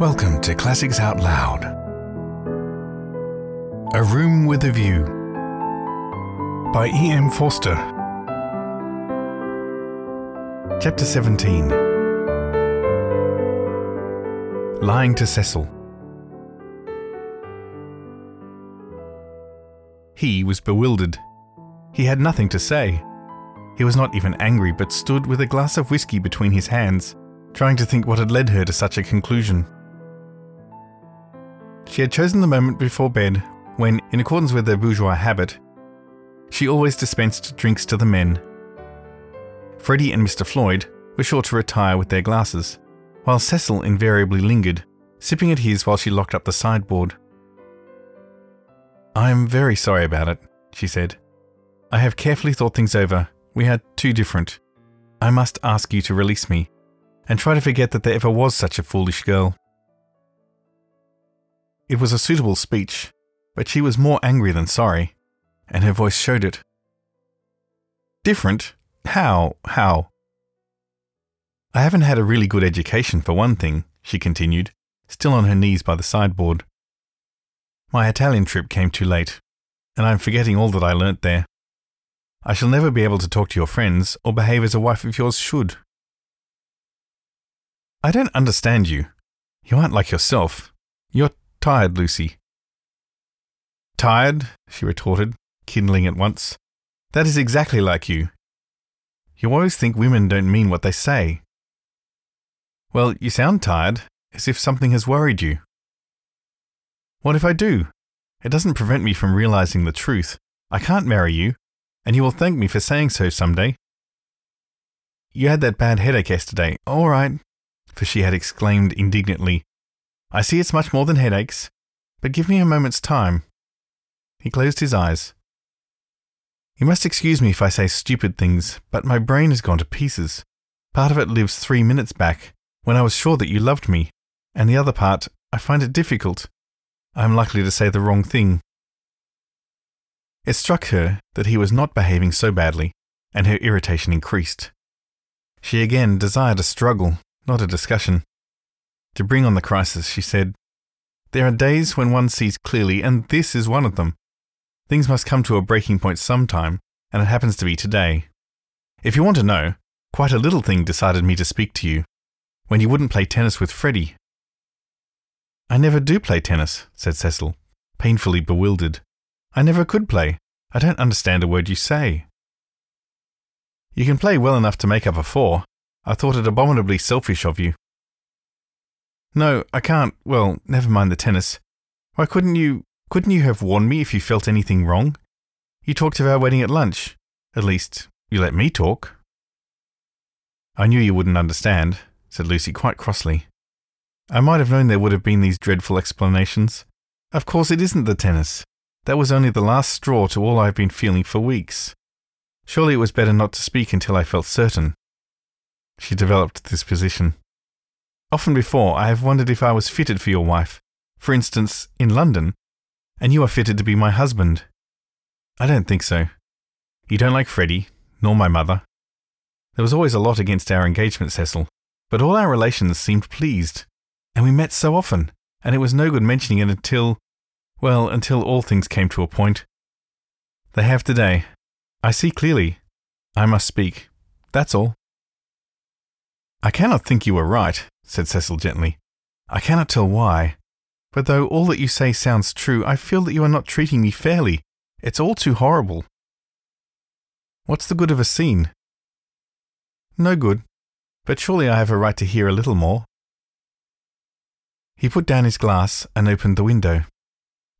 Welcome to Classics Out Loud. A Room with a View by E.M. Forster. Chapter 17 Lying to Cecil. He was bewildered. He had nothing to say. He was not even angry, but stood with a glass of whisky between his hands, trying to think what had led her to such a conclusion. She had chosen the moment before bed when, in accordance with their bourgeois habit, she always dispensed drinks to the men. Freddie and Mr. Floyd were sure to retire with their glasses, while Cecil invariably lingered, sipping at his while she locked up the sideboard. I am very sorry about it, she said. I have carefully thought things over. We are too different. I must ask you to release me, and try to forget that there ever was such a foolish girl. It was a suitable speech, but she was more angry than sorry, and her voice showed it. Different? How? How? I haven't had a really good education, for one thing, she continued, still on her knees by the sideboard. My Italian trip came too late, and I am forgetting all that I learnt there. I shall never be able to talk to your friends or behave as a wife of yours should. I don't understand you. You aren't like yourself. You're tired, Lucy. Tired? she retorted, kindling at once. That is exactly like you. You always think women don't mean what they say. Well, you sound tired, as if something has worried you. What if I do? It doesn't prevent me from realizing the truth. I can't marry you, and you will thank me for saying so some day. You had that bad headache yesterday. All right, for she had exclaimed indignantly, I see it's much more than headaches, but give me a moment's time. He closed his eyes. You must excuse me if I say stupid things, but my brain has gone to pieces. Part of it lives three minutes back, when I was sure that you loved me, and the other part, I find it difficult. I am likely to say the wrong thing. It struck her that he was not behaving so badly, and her irritation increased. She again desired a struggle, not a discussion. To bring on the crisis, she said, There are days when one sees clearly, and this is one of them. Things must come to a breaking point sometime, and it happens to be today. If you want to know, quite a little thing decided me to speak to you. When you wouldn't play tennis with Freddie. I never do play tennis, said Cecil, painfully bewildered. I never could play. I don't understand a word you say. You can play well enough to make up a four. I thought it abominably selfish of you. No, I can't. Well, never mind the tennis. Why couldn't you. Couldn't you have warned me if you felt anything wrong? You talked of our wedding at lunch. At least, you let me talk. I knew you wouldn't understand, said Lucy quite crossly. I might have known there would have been these dreadful explanations. Of course, it isn't the tennis. That was only the last straw to all I've been feeling for weeks. Surely it was better not to speak until I felt certain. She developed this position. Often before, I have wondered if I was fitted for your wife, for instance, in London, and you are fitted to be my husband. I don't think so. You don't like Freddie, nor my mother. There was always a lot against our engagement, Cecil, but all our relations seemed pleased, and we met so often, and it was no good mentioning it until, well, until all things came to a point. They have today. I see clearly. I must speak. That's all. I cannot think you are right, said Cecil gently. I cannot tell why. But though all that you say sounds true, I feel that you are not treating me fairly. It's all too horrible. What's the good of a scene? No good. But surely I have a right to hear a little more. He put down his glass and opened the window.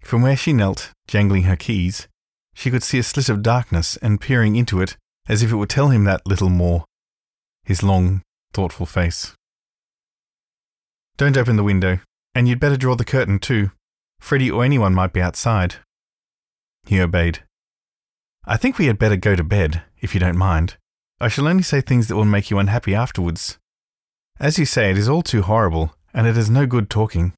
From where she knelt, jangling her keys, she could see a slit of darkness and peering into it as if it would tell him that little more. His long, thoughtful face. Don't open the window, and you'd better draw the curtain too. Freddie or anyone might be outside. He obeyed. I think we had better go to bed, if you don't mind. I shall only say things that will make you unhappy afterwards. As you say, it is all too horrible, and it is no good talking.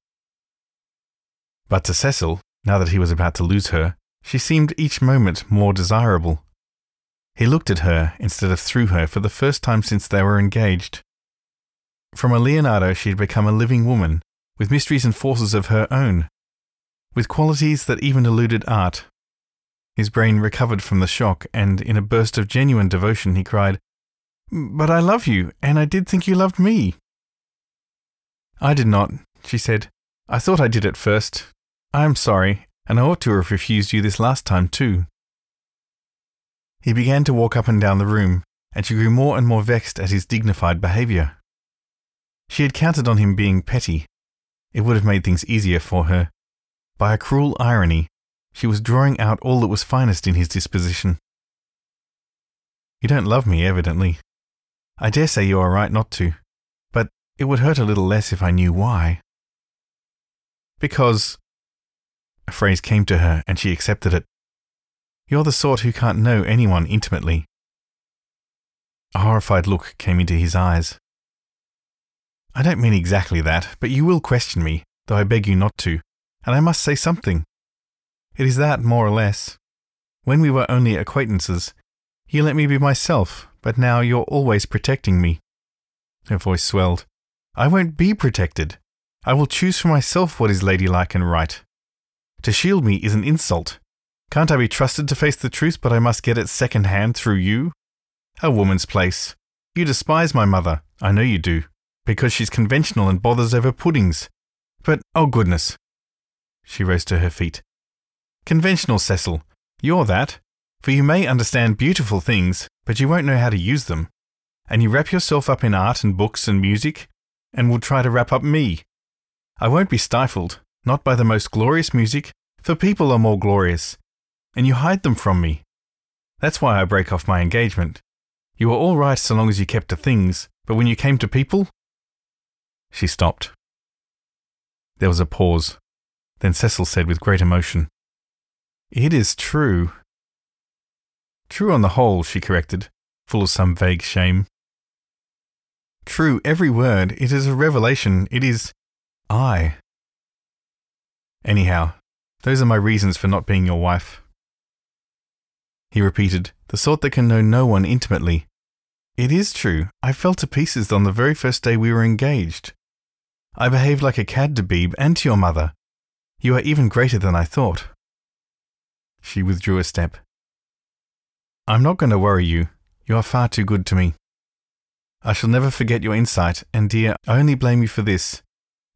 But to Cecil, now that he was about to lose her, she seemed each moment more desirable. He looked at her instead of through her for the first time since they were engaged. From a Leonardo, she had become a living woman, with mysteries and forces of her own, with qualities that even eluded art. His brain recovered from the shock, and in a burst of genuine devotion, he cried, But I love you, and I did think you loved me. I did not, she said. I thought I did at first. I am sorry, and I ought to have refused you this last time, too. He began to walk up and down the room, and she grew more and more vexed at his dignified behaviour. She had counted on him being petty. It would have made things easier for her. By a cruel irony, she was drawing out all that was finest in his disposition. You don't love me, evidently. I dare say you are right not to, but it would hurt a little less if I knew why. Because. A phrase came to her and she accepted it. You're the sort who can't know anyone intimately. A horrified look came into his eyes. I don't mean exactly that, but you will question me, though I beg you not to, and I must say something. It is that, more or less. When we were only acquaintances, you let me be myself, but now you're always protecting me. Her voice swelled. I won't be protected. I will choose for myself what is ladylike and right. To shield me is an insult, can't I be trusted to face the truth, but I must get it second hand through you? A woman's place. You despise my mother, I know you do, because she's conventional and bothers over puddings. But, oh goodness. She rose to her feet. Conventional, Cecil. You're that. For you may understand beautiful things, but you won't know how to use them. And you wrap yourself up in art and books and music, and will try to wrap up me. I won't be stifled, not by the most glorious music, for people are more glorious, and you hide them from me. That's why I break off my engagement. You were all right so long as you kept to things, but when you came to people. She stopped. There was a pause. Then Cecil said with great emotion, It is true. True on the whole, she corrected, full of some vague shame. True, every word. It is a revelation. It is I. Anyhow, those are my reasons for not being your wife he repeated, the sort that can know no one intimately. It is true, I fell to pieces on the very first day we were engaged. I behaved like a cad to Beebe and to your mother. You are even greater than I thought. She withdrew a step. I'm not going to worry you. You are far too good to me. I shall never forget your insight, and dear, I only blame you for this.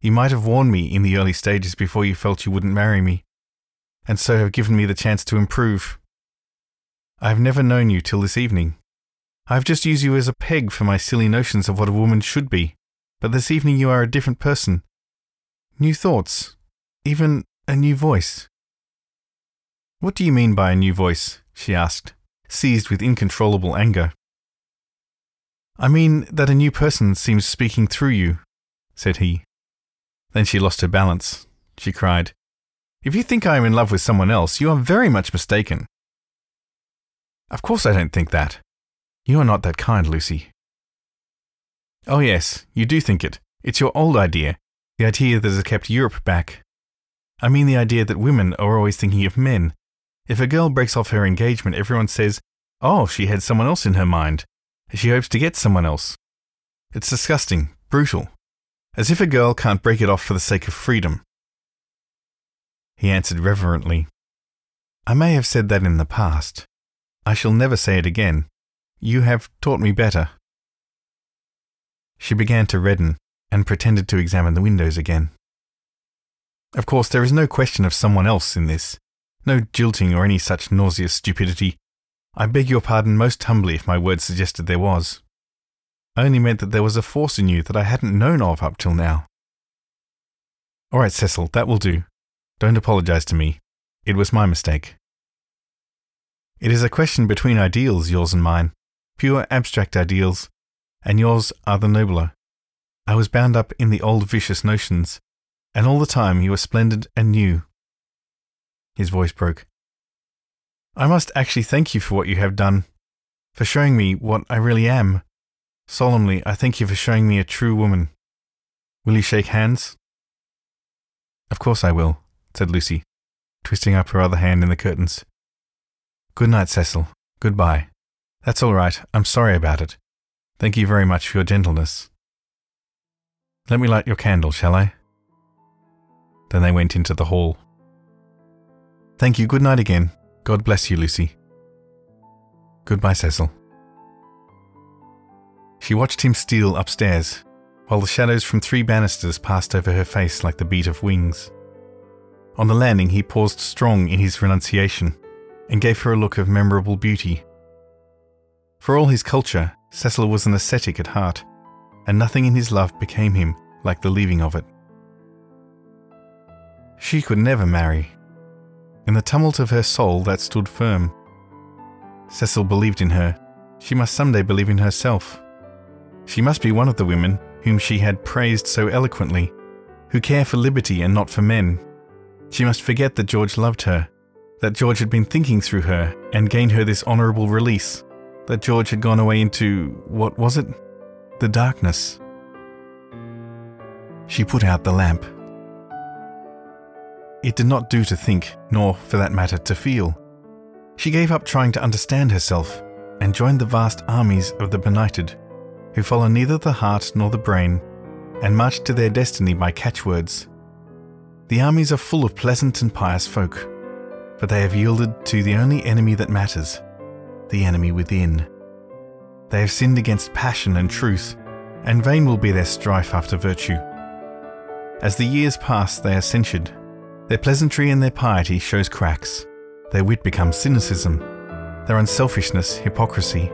You might have warned me in the early stages before you felt you wouldn't marry me, and so have given me the chance to improve. I have never known you till this evening. I have just used you as a peg for my silly notions of what a woman should be, but this evening you are a different person. New thoughts, even a new voice. What do you mean by a new voice? she asked, seized with incontrollable anger. I mean that a new person seems speaking through you, said he. Then she lost her balance. She cried, If you think I am in love with someone else, you are very much mistaken. Of course I don't think that. You are not that kind, Lucy. Oh, yes, you do think it. It's your old idea, the idea that has kept Europe back. I mean the idea that women are always thinking of men. If a girl breaks off her engagement, everyone says, Oh, she had someone else in her mind. She hopes to get someone else. It's disgusting, brutal. As if a girl can't break it off for the sake of freedom. He answered reverently, I may have said that in the past. I shall never say it again. You have taught me better. She began to redden and pretended to examine the windows again. Of course, there is no question of someone else in this, no jilting or any such nauseous stupidity. I beg your pardon most humbly if my words suggested there was. Only meant that there was a force in you that I hadn't known of up till now. All right, Cecil, that will do. Don't apologize to me. It was my mistake. It is a question between ideals, yours and mine, pure abstract ideals, and yours are the nobler. I was bound up in the old vicious notions, and all the time you were splendid and new. His voice broke. I must actually thank you for what you have done, for showing me what I really am. Solemnly, I thank you for showing me a true woman. Will you shake hands? Of course I will, said Lucy, twisting up her other hand in the curtains. Good night, Cecil. Goodbye. That's all right. I'm sorry about it. Thank you very much for your gentleness. Let me light your candle, shall I? Then they went into the hall. Thank you. Good night again. God bless you, Lucy. Goodbye, Cecil. She watched him steal upstairs, while the shadows from three banisters passed over her face like the beat of wings. On the landing, he paused strong in his renunciation and gave her a look of memorable beauty. For all his culture, Cecil was an ascetic at heart, and nothing in his love became him like the leaving of it. She could never marry. In the tumult of her soul, that stood firm. Cecil believed in her. She must someday believe in herself. She must be one of the women whom she had praised so eloquently, who care for liberty and not for men. She must forget that George loved her, that George had been thinking through her and gained her this honourable release, that George had gone away into, what was it? The darkness. She put out the lamp. It did not do to think, nor, for that matter, to feel. She gave up trying to understand herself and joined the vast armies of the benighted, who follow neither the heart nor the brain and march to their destiny by catchwords. The armies are full of pleasant and pious folk, but they have yielded to the only enemy that matters the enemy within. They have sinned against passion and truth, and vain will be their strife after virtue. As the years pass, they are censured their pleasantry and their piety shows cracks. Their wit becomes cynicism. Their unselfishness, hypocrisy.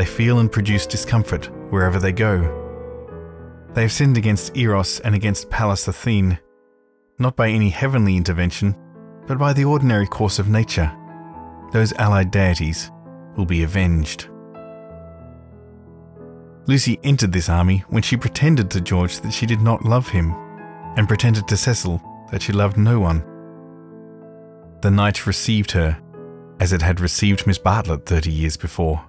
They feel and produce discomfort wherever they go. They have sinned against Eros and against Pallas Athene, not by any heavenly intervention, but by the ordinary course of nature. Those allied deities will be avenged. Lucy entered this army when she pretended to George that she did not love him, and pretended to Cecil that she loved no one. The night received her as it had received Miss Bartlett thirty years before.